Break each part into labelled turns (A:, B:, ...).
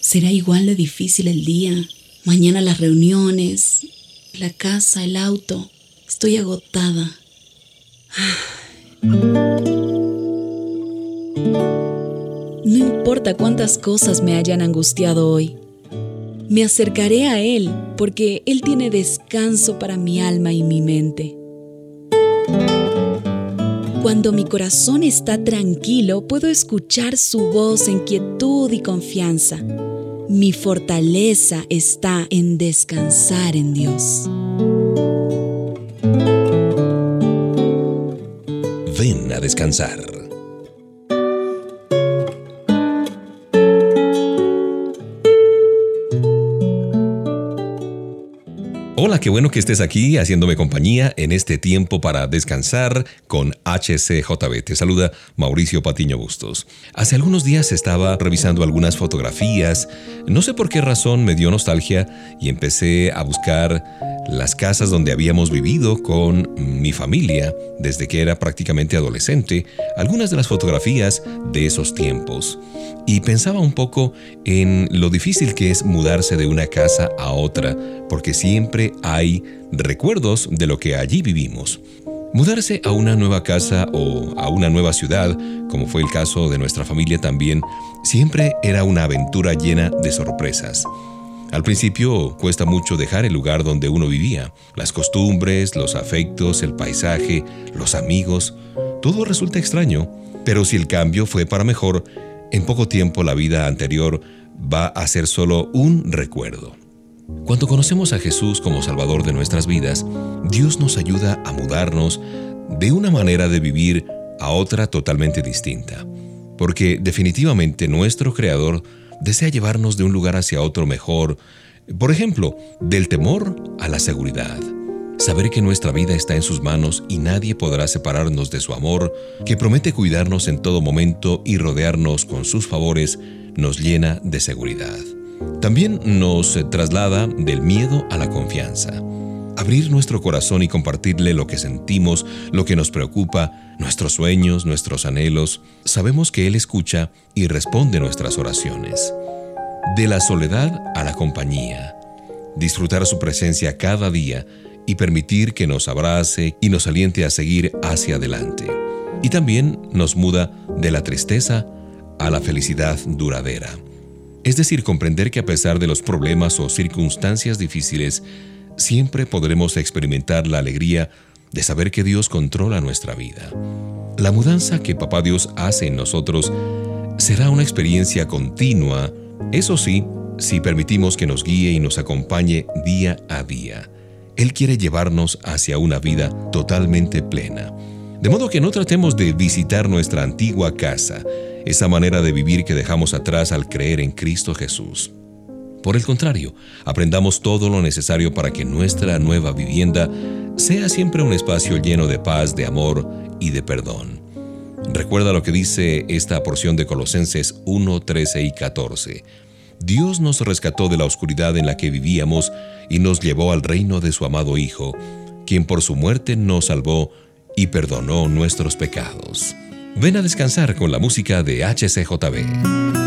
A: Será igual de difícil el día. Mañana las reuniones, la casa, el auto. Estoy agotada. No importa cuántas cosas me hayan angustiado hoy. Me acercaré a Él porque Él tiene descanso para mi alma y mi mente. Cuando mi corazón está tranquilo, puedo escuchar su voz en quietud y confianza. Mi fortaleza está en descansar en Dios.
B: Ven a descansar Hola, qué bueno que estés aquí haciéndome compañía en este tiempo para descansar con HCJB. Te saluda Mauricio Patiño Bustos. Hace algunos días estaba revisando algunas fotografías. No sé por qué razón me dio nostalgia y empecé a buscar las casas donde habíamos vivido con mi familia desde que era prácticamente adolescente, algunas de las fotografías de esos tiempos. Y pensaba un poco en lo difícil que es mudarse de una casa a otra, porque siempre hay recuerdos de lo que allí vivimos. Mudarse a una nueva casa o a una nueva ciudad, como fue el caso de nuestra familia también, siempre era una aventura llena de sorpresas. Al principio cuesta mucho dejar el lugar donde uno vivía. Las costumbres, los afectos, el paisaje, los amigos, todo resulta extraño. Pero si el cambio fue para mejor, en poco tiempo la vida anterior va a ser solo un recuerdo. Cuando conocemos a Jesús como Salvador de nuestras vidas, Dios nos ayuda a mudarnos de una manera de vivir a otra totalmente distinta. Porque definitivamente nuestro Creador desea llevarnos de un lugar hacia otro mejor, por ejemplo, del temor a la seguridad. Saber que nuestra vida está en sus manos y nadie podrá separarnos de su amor, que promete cuidarnos en todo momento y rodearnos con sus favores, nos llena de seguridad. También nos traslada del miedo a la confianza. Abrir nuestro corazón y compartirle lo que sentimos, lo que nos preocupa, nuestros sueños, nuestros anhelos, sabemos que Él escucha y responde nuestras oraciones. De la soledad a la compañía. Disfrutar su presencia cada día y permitir que nos abrace y nos aliente a seguir hacia adelante. Y también nos muda de la tristeza a la felicidad duradera. Es decir, comprender que a pesar de los problemas o circunstancias difíciles, siempre podremos experimentar la alegría de saber que Dios controla nuestra vida. La mudanza que Papá Dios hace en nosotros será una experiencia continua, eso sí, si permitimos que nos guíe y nos acompañe día a día. Él quiere llevarnos hacia una vida totalmente plena. De modo que no tratemos de visitar nuestra antigua casa, esa manera de vivir que dejamos atrás al creer en Cristo Jesús. Por el contrario, aprendamos todo lo necesario para que nuestra nueva vivienda sea siempre un espacio lleno de paz, de amor y de perdón. Recuerda lo que dice esta porción de Colosenses 1, 13 y 14. Dios nos rescató de la oscuridad en la que vivíamos y nos llevó al reino de su amado Hijo, quien por su muerte nos salvó y perdonó nuestros pecados. Ven a descansar con la música de HCJB.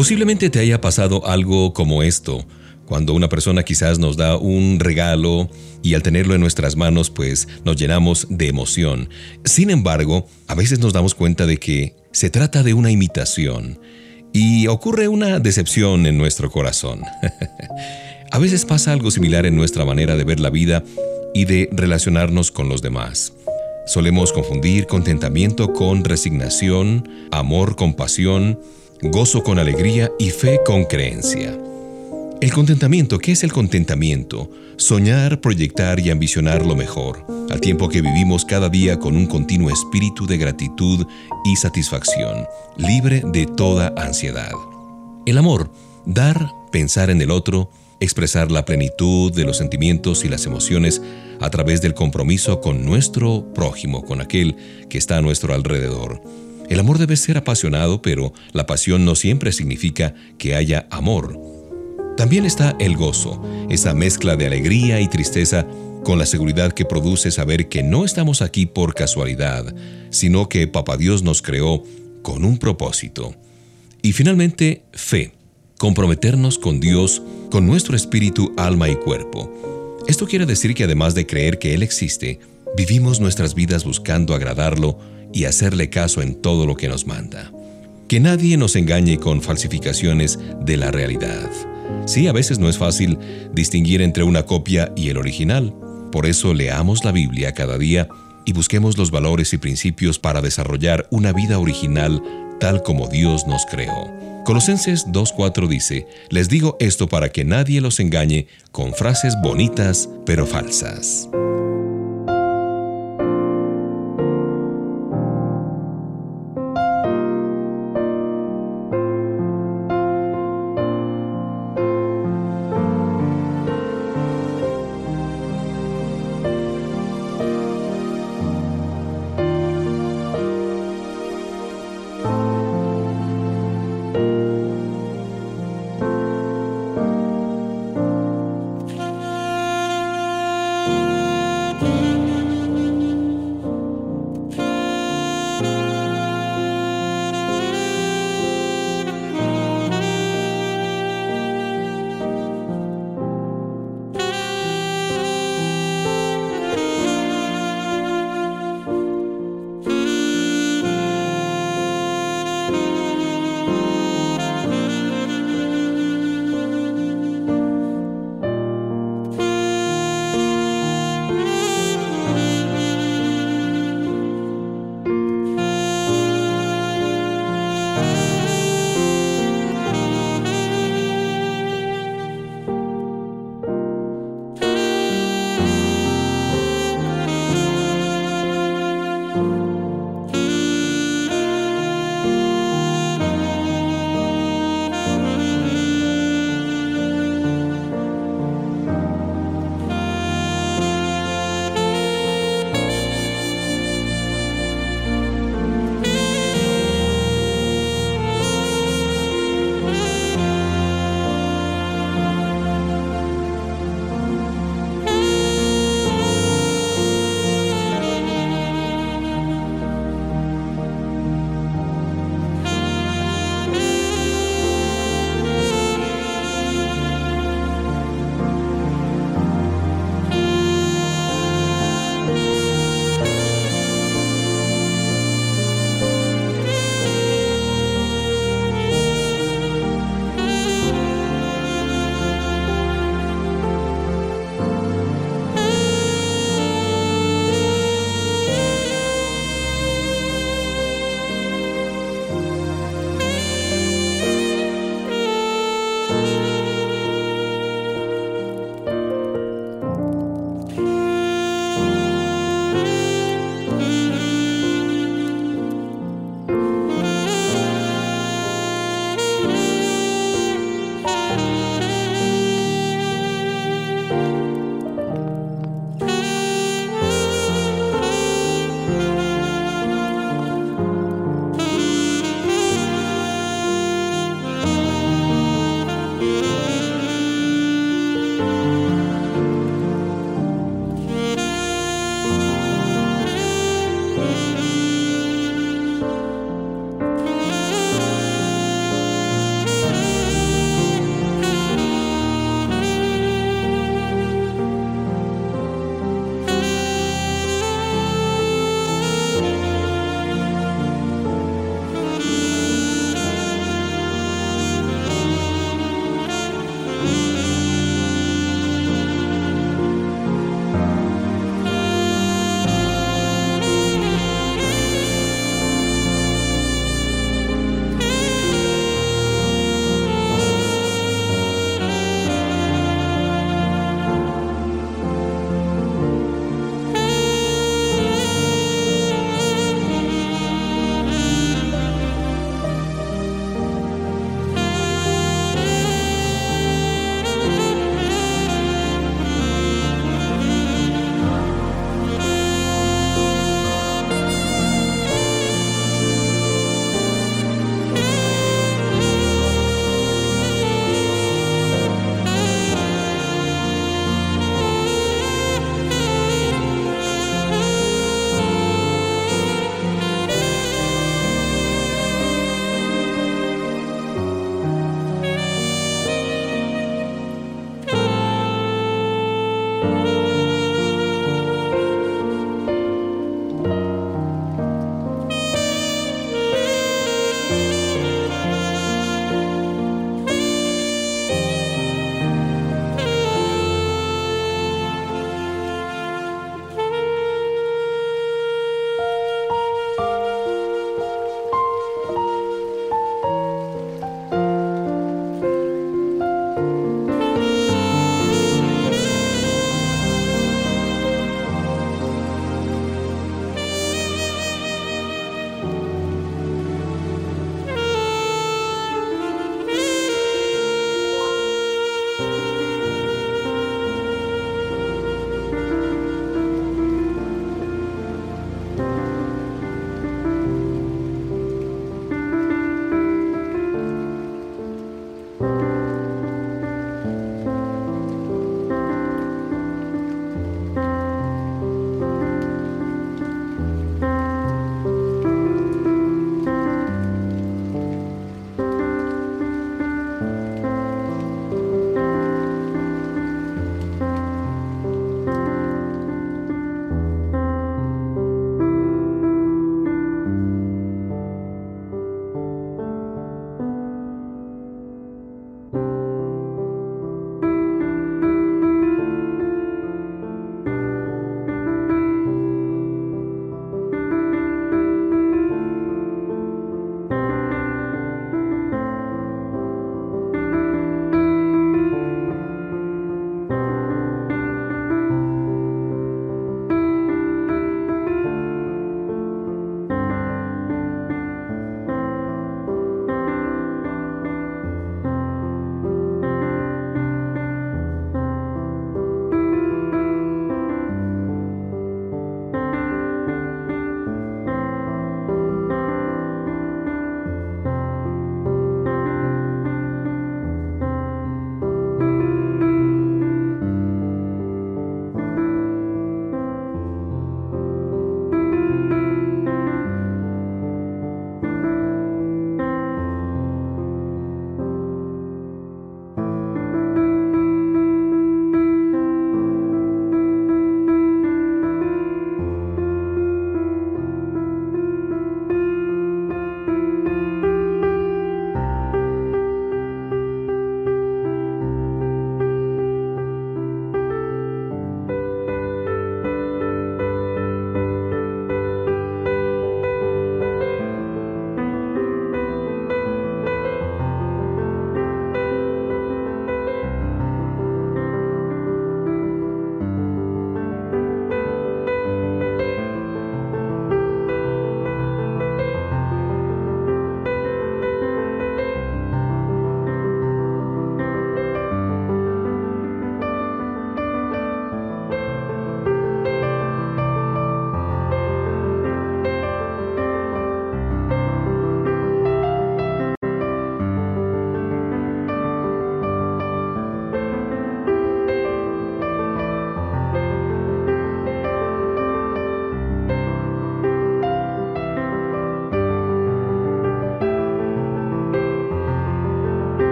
B: Posiblemente te haya pasado algo como esto, cuando una persona quizás nos da un regalo y al tenerlo en nuestras manos pues nos llenamos de emoción. Sin embargo, a veces nos damos cuenta de que se trata de una imitación y ocurre una decepción en nuestro corazón. a veces pasa algo similar en nuestra manera de ver la vida y de relacionarnos con los demás. Solemos confundir contentamiento con resignación, amor con pasión, gozo con alegría y fe con creencia. El contentamiento, ¿qué es el contentamiento? Soñar, proyectar y ambicionar lo mejor, al tiempo que vivimos cada día con un continuo espíritu de gratitud y satisfacción, libre de toda ansiedad. El amor, dar, pensar en el otro, expresar la plenitud de los sentimientos y las emociones a través del compromiso con nuestro prójimo, con aquel que está a nuestro alrededor. El amor debe ser apasionado, pero la pasión no siempre significa que haya amor. También está el gozo, esa mezcla de alegría y tristeza con la seguridad que produce saber que no estamos aquí por casualidad, sino que Papá Dios nos creó con un propósito. Y finalmente, fe, comprometernos con Dios, con nuestro espíritu, alma y cuerpo. Esto quiere decir que además de creer que Él existe, vivimos nuestras vidas buscando agradarlo y hacerle caso en todo lo que nos manda. Que nadie nos engañe con falsificaciones de la realidad. Sí, a veces no es fácil distinguir entre una copia y el original. Por eso leamos la Biblia cada día y busquemos los valores y principios para desarrollar una vida original tal como Dios nos creó. Colosenses 2.4 dice, les digo esto para que nadie los engañe con frases bonitas pero falsas.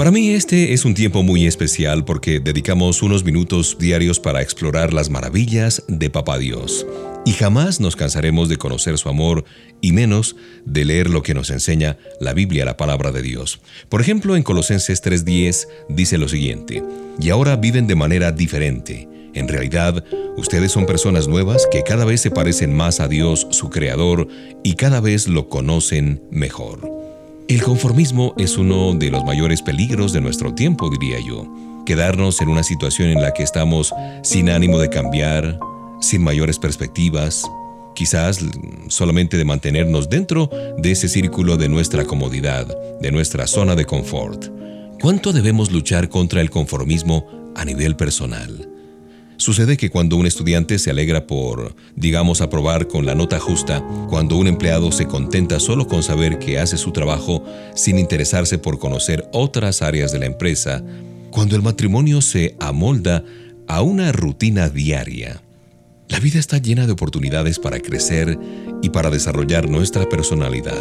B: Para mí este es un tiempo muy especial porque dedicamos unos minutos diarios para explorar las maravillas de Papá Dios. Y jamás nos cansaremos de conocer su amor y menos de leer lo que nos enseña la Biblia, la palabra de Dios. Por ejemplo, en Colosenses 3:10 dice lo siguiente, y ahora viven de manera diferente. En realidad, ustedes son personas nuevas que cada vez se parecen más a Dios, su Creador, y cada vez lo conocen mejor. El conformismo es uno de los mayores peligros de nuestro tiempo, diría yo. Quedarnos en una situación en la que estamos sin ánimo de cambiar, sin mayores perspectivas, quizás solamente de mantenernos dentro de ese círculo de nuestra comodidad, de nuestra zona de confort. ¿Cuánto debemos luchar contra el conformismo a nivel personal? Sucede que cuando un estudiante se alegra por, digamos, aprobar con la nota justa, cuando un empleado se contenta solo con saber que hace su trabajo sin interesarse por conocer otras áreas de la empresa, cuando el matrimonio se amolda a una rutina diaria. La vida está llena de oportunidades para crecer y para desarrollar nuestra personalidad.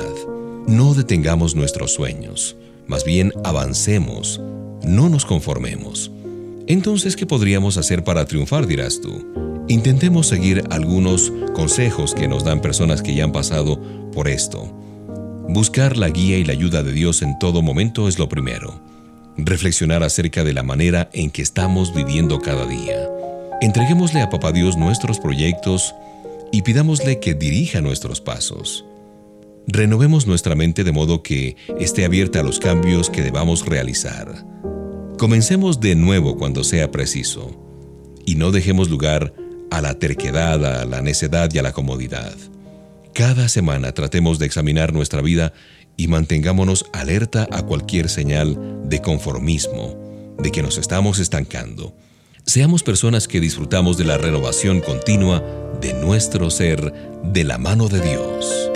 B: No detengamos nuestros sueños, más bien avancemos, no nos conformemos. Entonces, ¿qué podríamos hacer para triunfar, dirás tú? Intentemos seguir algunos consejos que nos dan personas que ya han pasado por esto. Buscar la guía y la ayuda de Dios en todo momento es lo primero. Reflexionar acerca de la manera en que estamos viviendo cada día. Entreguémosle a Papá Dios nuestros proyectos y pidámosle que dirija nuestros pasos. Renovemos nuestra mente de modo que esté abierta a los cambios que debamos realizar. Comencemos de nuevo cuando sea preciso y no dejemos lugar a la terquedad, a la necedad y a la comodidad. Cada semana tratemos de examinar nuestra vida y mantengámonos alerta a cualquier señal de conformismo, de que nos estamos estancando. Seamos personas que disfrutamos de la renovación continua de nuestro ser de la mano de Dios.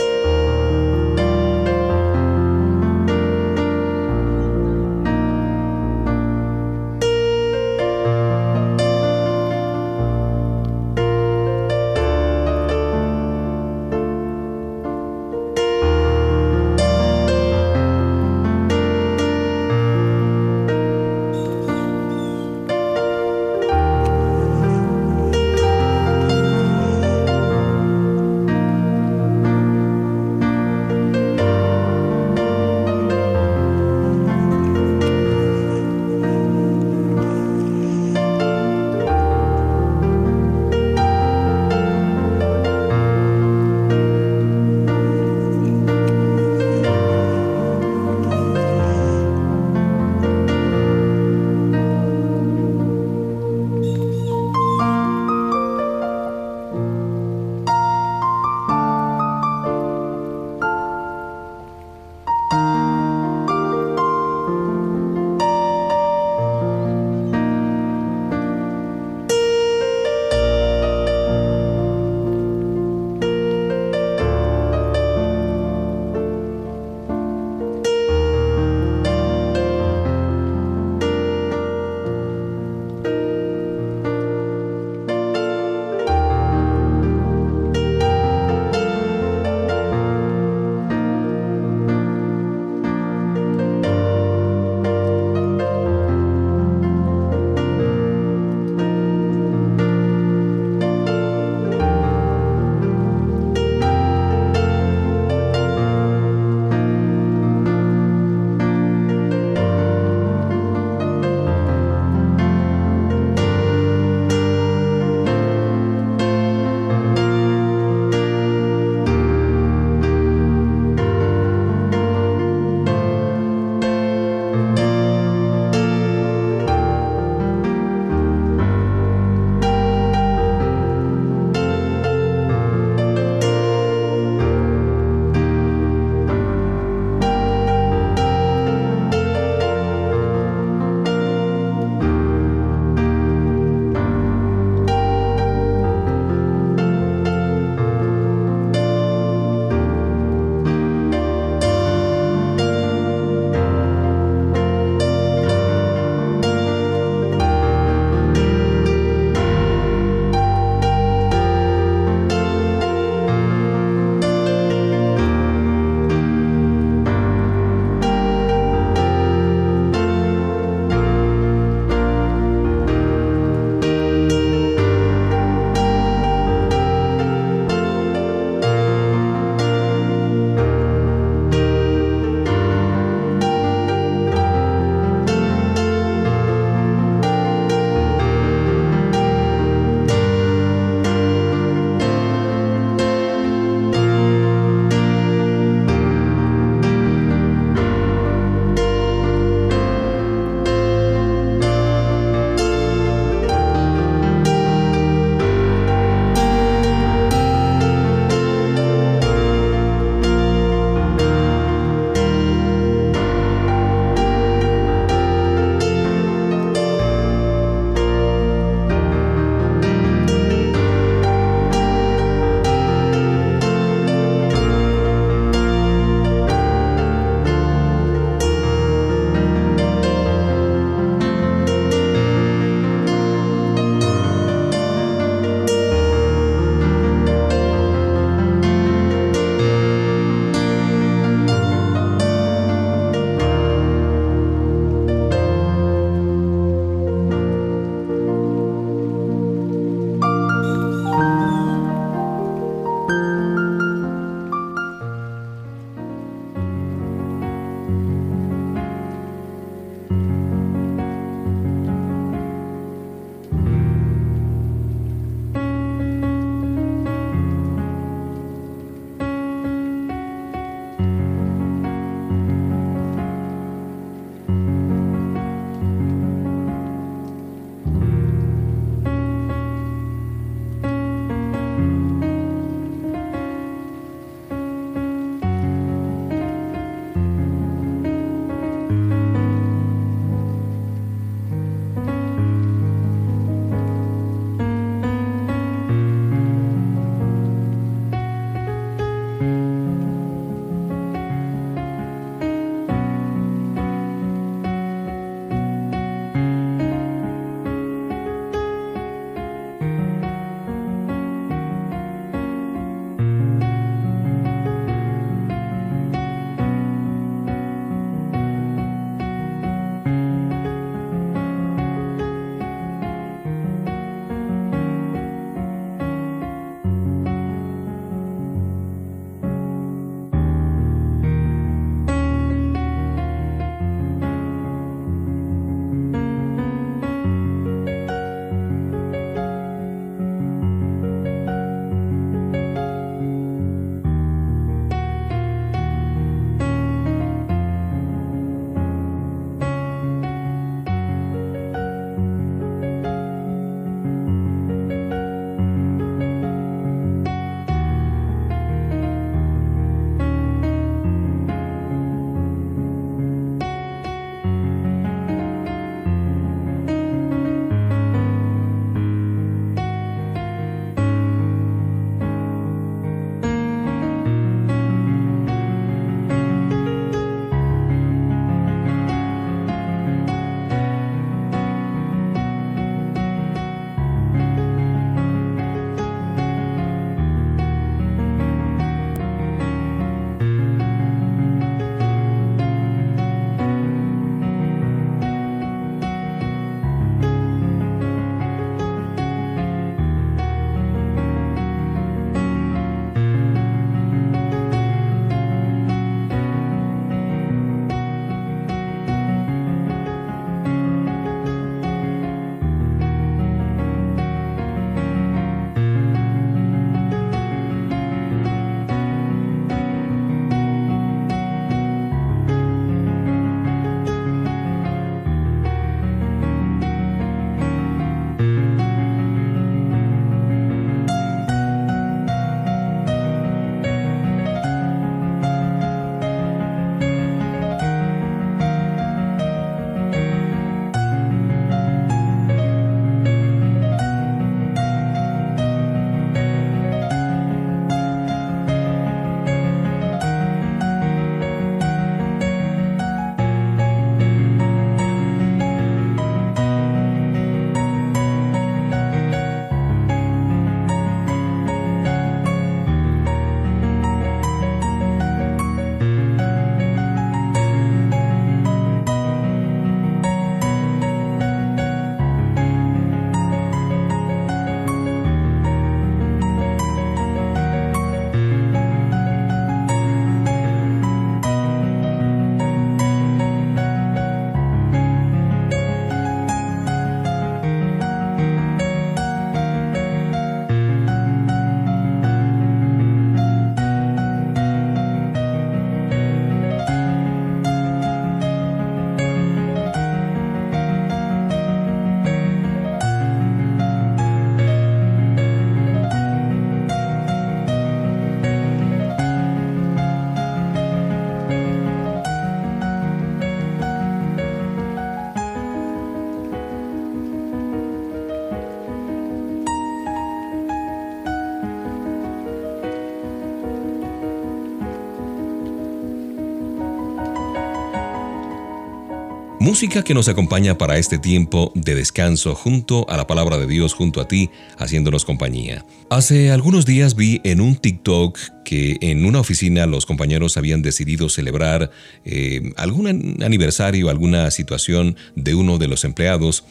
B: Música que nos acompaña para este tiempo de descanso junto a la palabra de Dios, junto a ti, haciéndonos compañía. Hace algunos días vi en un TikTok que en una oficina los compañeros habían decidido celebrar eh, algún aniversario, alguna situación de uno de los empleados,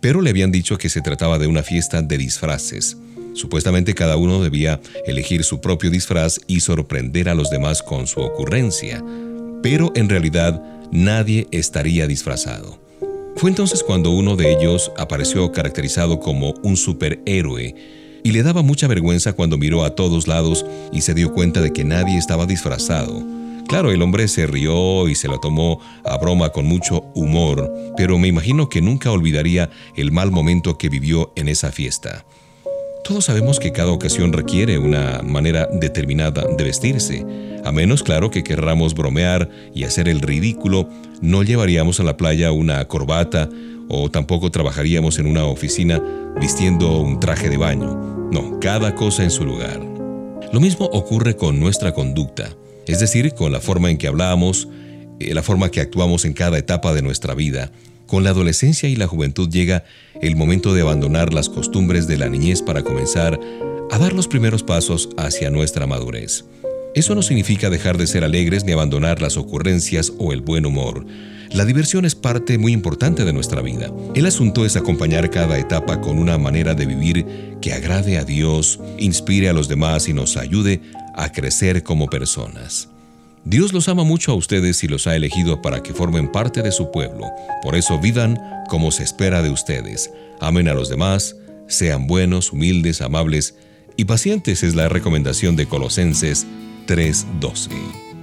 B: pero le habían dicho que se trataba de una fiesta de disfraces. Supuestamente cada uno debía elegir su propio disfraz y sorprender a los demás con su ocurrencia, pero en realidad nadie estaría disfrazado. Fue entonces cuando uno de ellos apareció caracterizado como un superhéroe y le daba mucha vergüenza cuando miró a todos lados y se dio cuenta de que nadie estaba disfrazado. Claro, el hombre se rió y se lo tomó a broma con mucho humor, pero me imagino que nunca olvidaría el mal momento que vivió en esa fiesta. Todos sabemos que cada ocasión requiere una manera determinada de vestirse. A menos, claro, que querramos bromear y hacer el ridículo, no llevaríamos a la playa una corbata o tampoco trabajaríamos en una oficina vistiendo un traje de baño. No, cada cosa en su lugar. Lo mismo ocurre con nuestra conducta, es decir, con la forma en que hablamos, eh, la forma que actuamos en cada etapa de nuestra vida. Con la adolescencia y la juventud llega el momento de abandonar las costumbres de la niñez para comenzar a dar los primeros pasos hacia nuestra madurez. Eso no significa dejar de ser alegres ni abandonar las ocurrencias o el buen humor. La diversión es parte muy importante de nuestra vida. El asunto es acompañar cada etapa con una manera de vivir que agrade a Dios, inspire a los demás y nos ayude a crecer como personas. Dios los ama mucho a ustedes y los ha elegido para que formen parte de su pueblo. Por eso vivan como se espera de ustedes. Amen a los demás, sean buenos, humildes, amables y pacientes es la recomendación de Colosenses 3:12.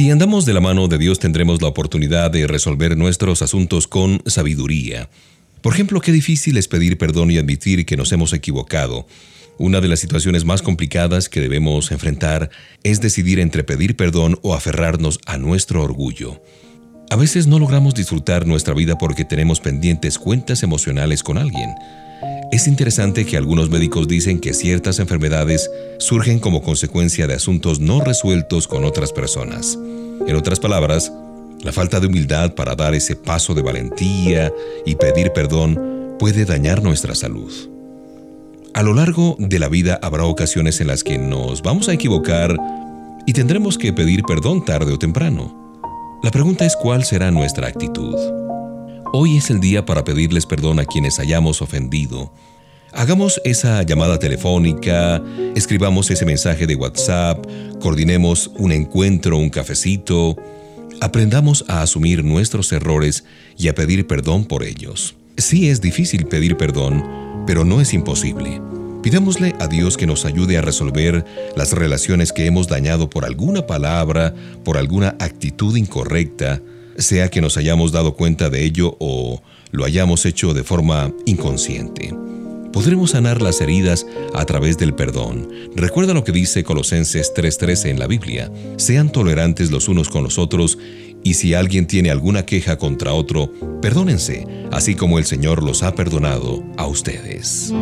B: Si andamos de la mano de Dios tendremos la oportunidad de resolver nuestros asuntos con sabiduría. Por ejemplo, qué difícil es pedir perdón y admitir que nos hemos equivocado. Una de las situaciones más complicadas que debemos enfrentar es decidir entre pedir perdón o aferrarnos a nuestro orgullo. A veces no logramos disfrutar nuestra vida porque tenemos pendientes cuentas emocionales con alguien. Es interesante que algunos médicos dicen que ciertas enfermedades surgen como consecuencia de asuntos no resueltos con otras personas. En otras palabras, la falta de humildad para dar ese paso de valentía y pedir perdón puede dañar nuestra salud. A lo largo de la vida habrá ocasiones en las que nos vamos a equivocar y tendremos que pedir perdón tarde o temprano. La pregunta es cuál será nuestra actitud. Hoy es el día para pedirles perdón a quienes hayamos ofendido. Hagamos esa llamada telefónica, escribamos ese mensaje de WhatsApp, coordinemos un encuentro, un cafecito, aprendamos a asumir nuestros errores y a pedir perdón por ellos. Sí es difícil pedir perdón, pero no es imposible. Pidámosle a Dios que nos ayude a resolver las relaciones que hemos dañado por alguna palabra, por alguna actitud incorrecta, sea que nos hayamos dado cuenta de ello o lo hayamos hecho de forma inconsciente. Podremos sanar las heridas a través del perdón. Recuerda lo que dice Colosenses 3:13 en la Biblia. Sean tolerantes los unos con los otros y si alguien tiene alguna queja contra otro, perdónense, así como el Señor los ha perdonado a ustedes.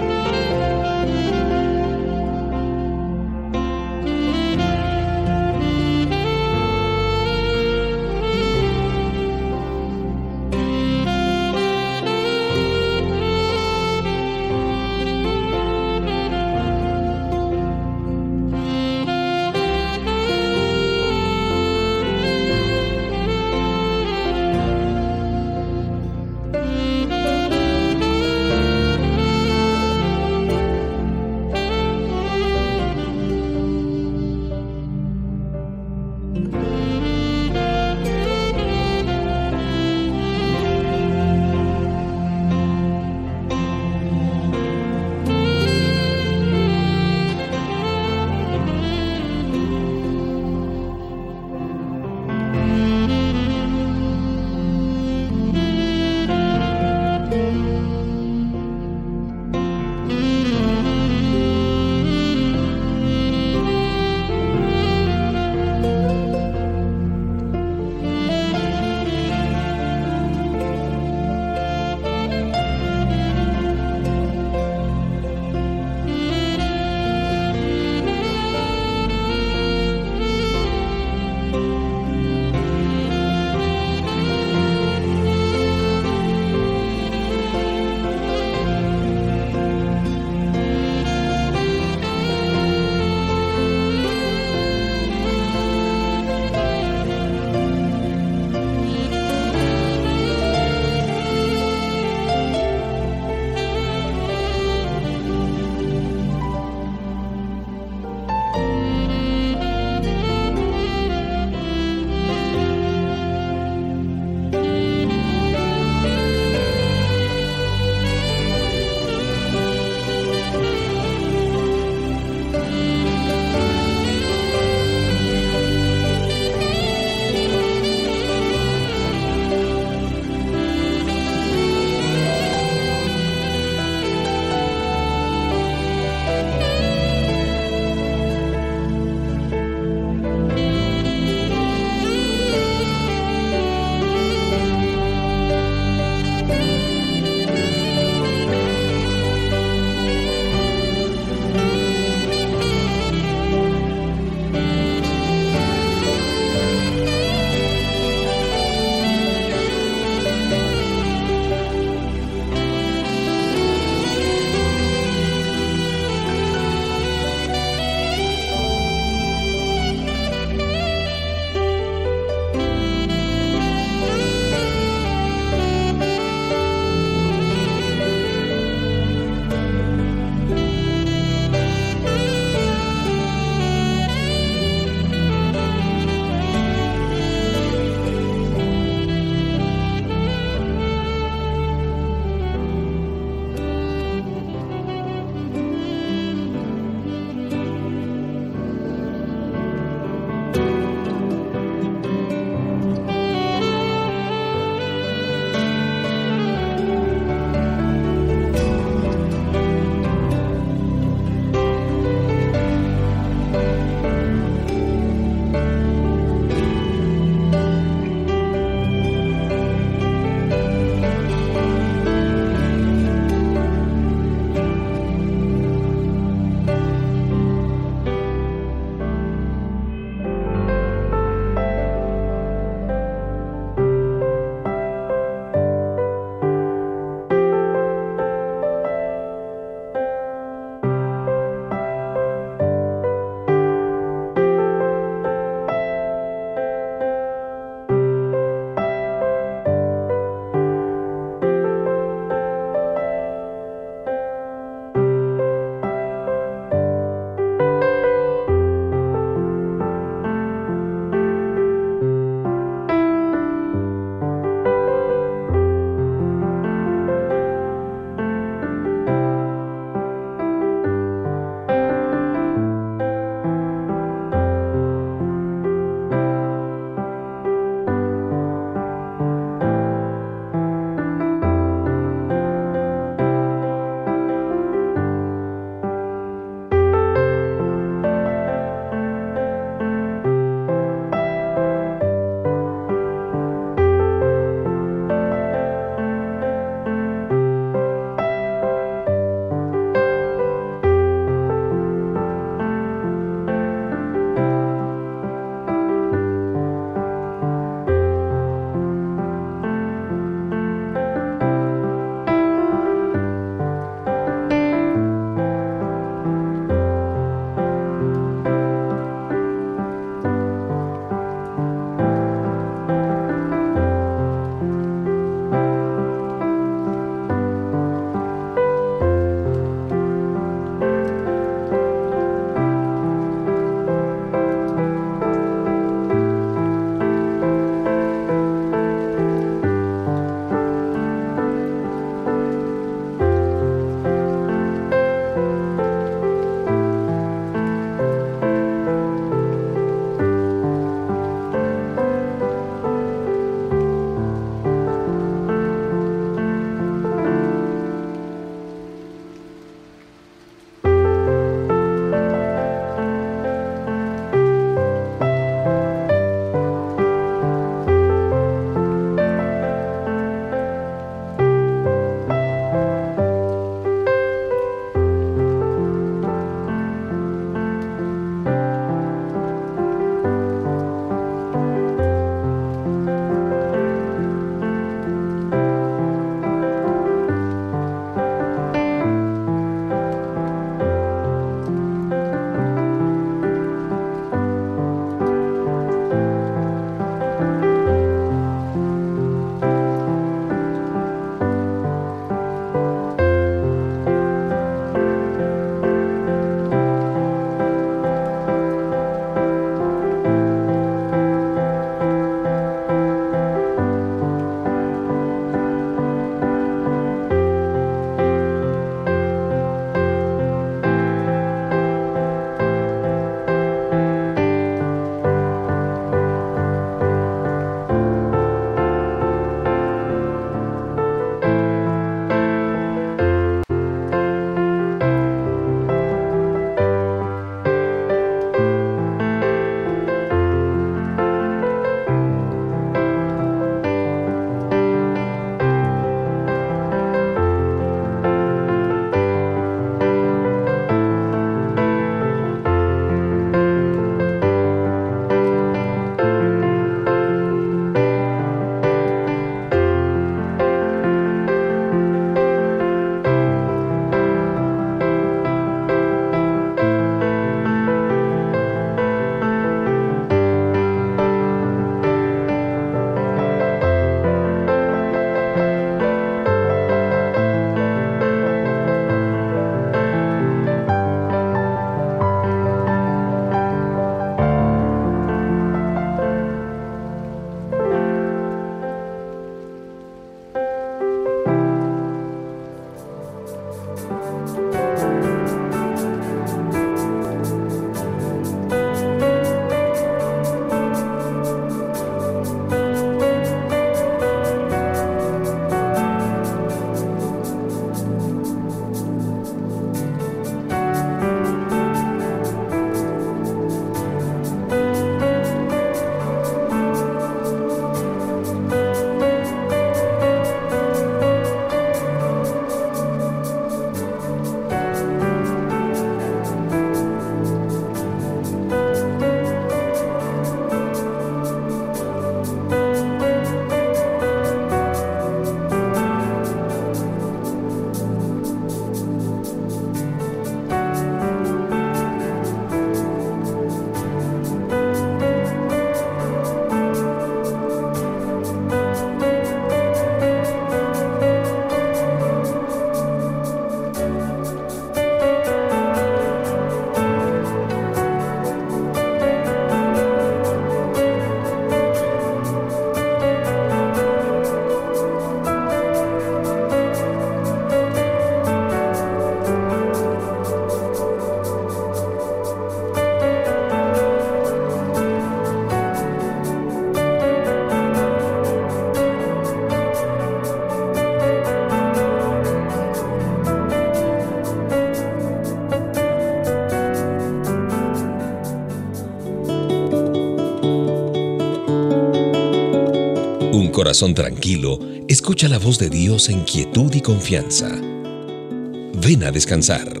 B: Corazón tranquilo escucha la voz de Dios en quietud y confianza. Ven a descansar.